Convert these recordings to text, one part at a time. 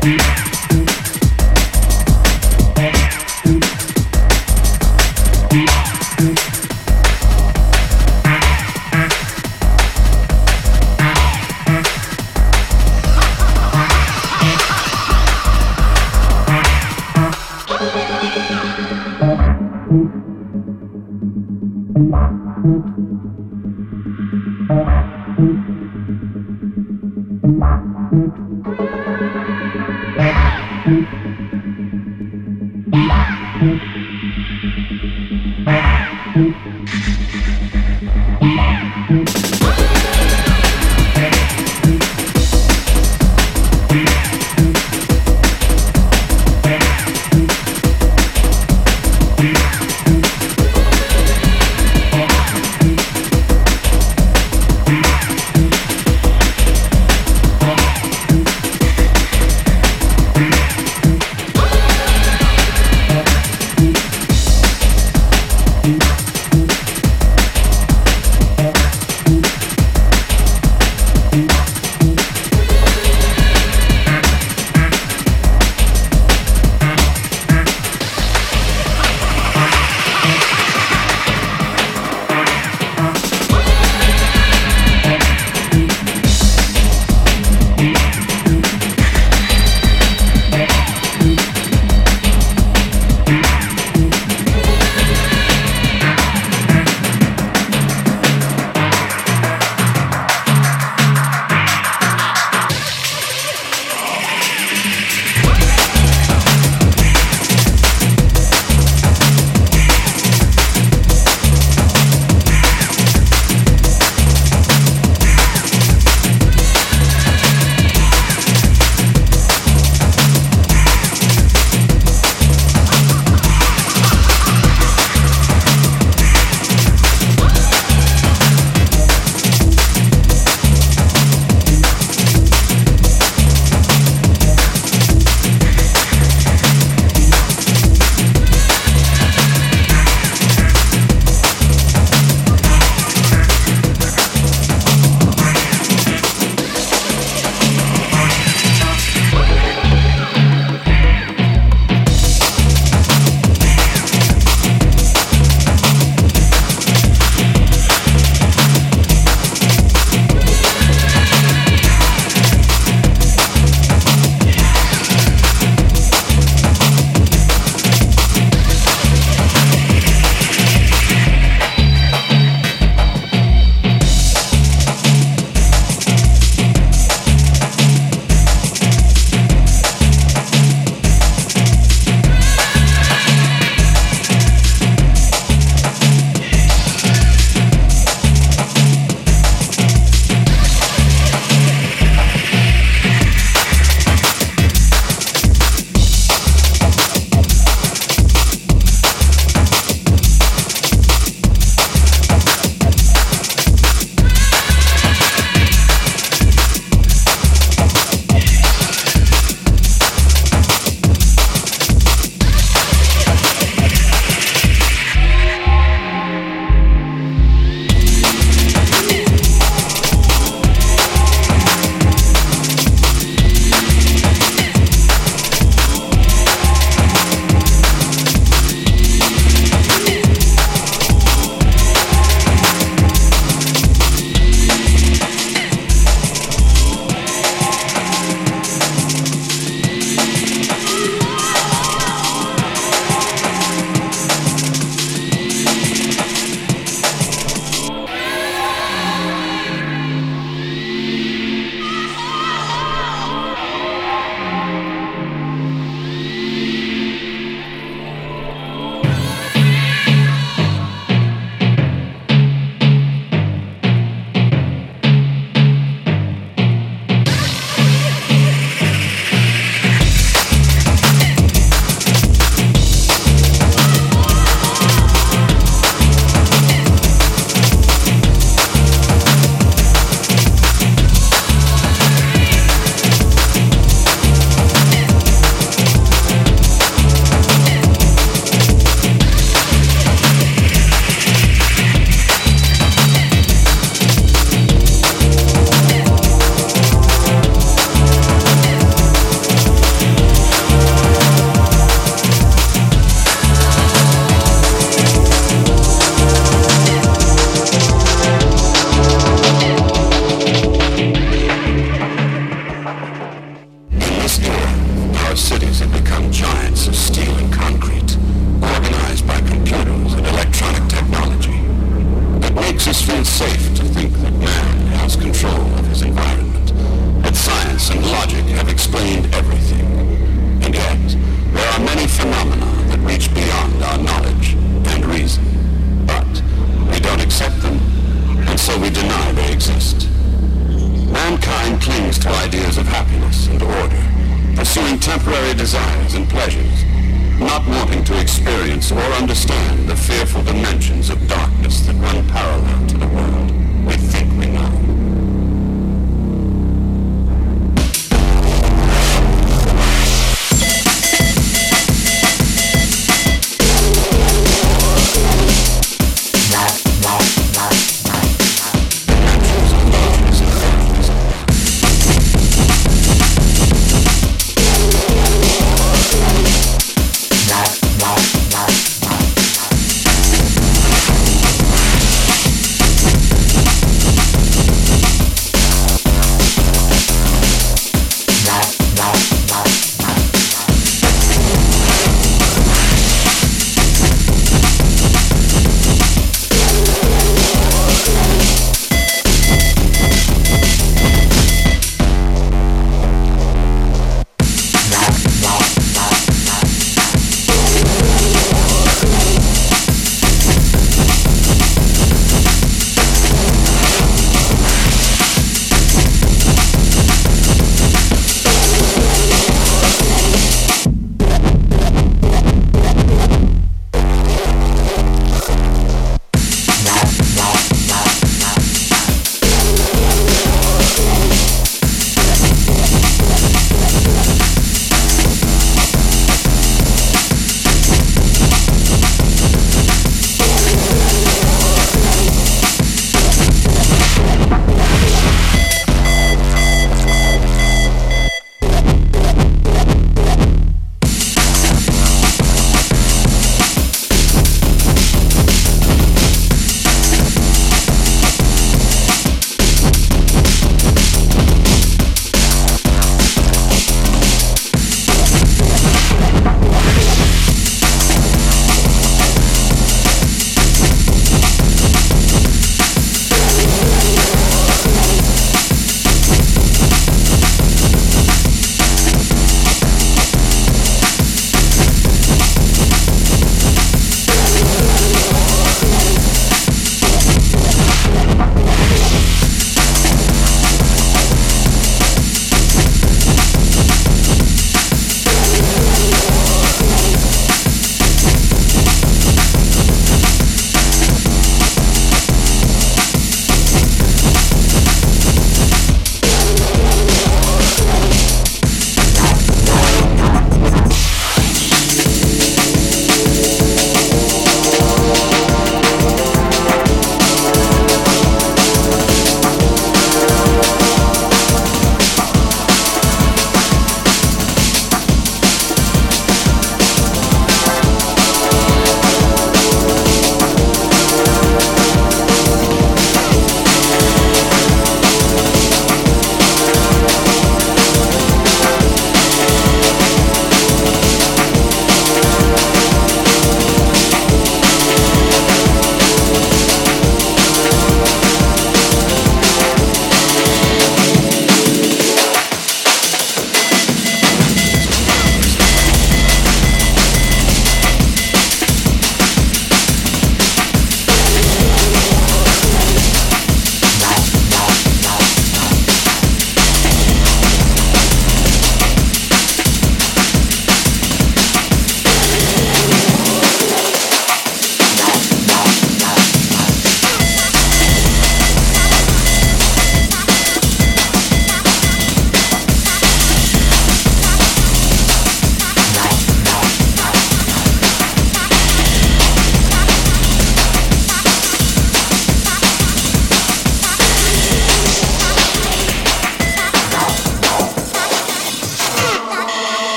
Thank.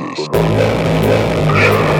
Analysis.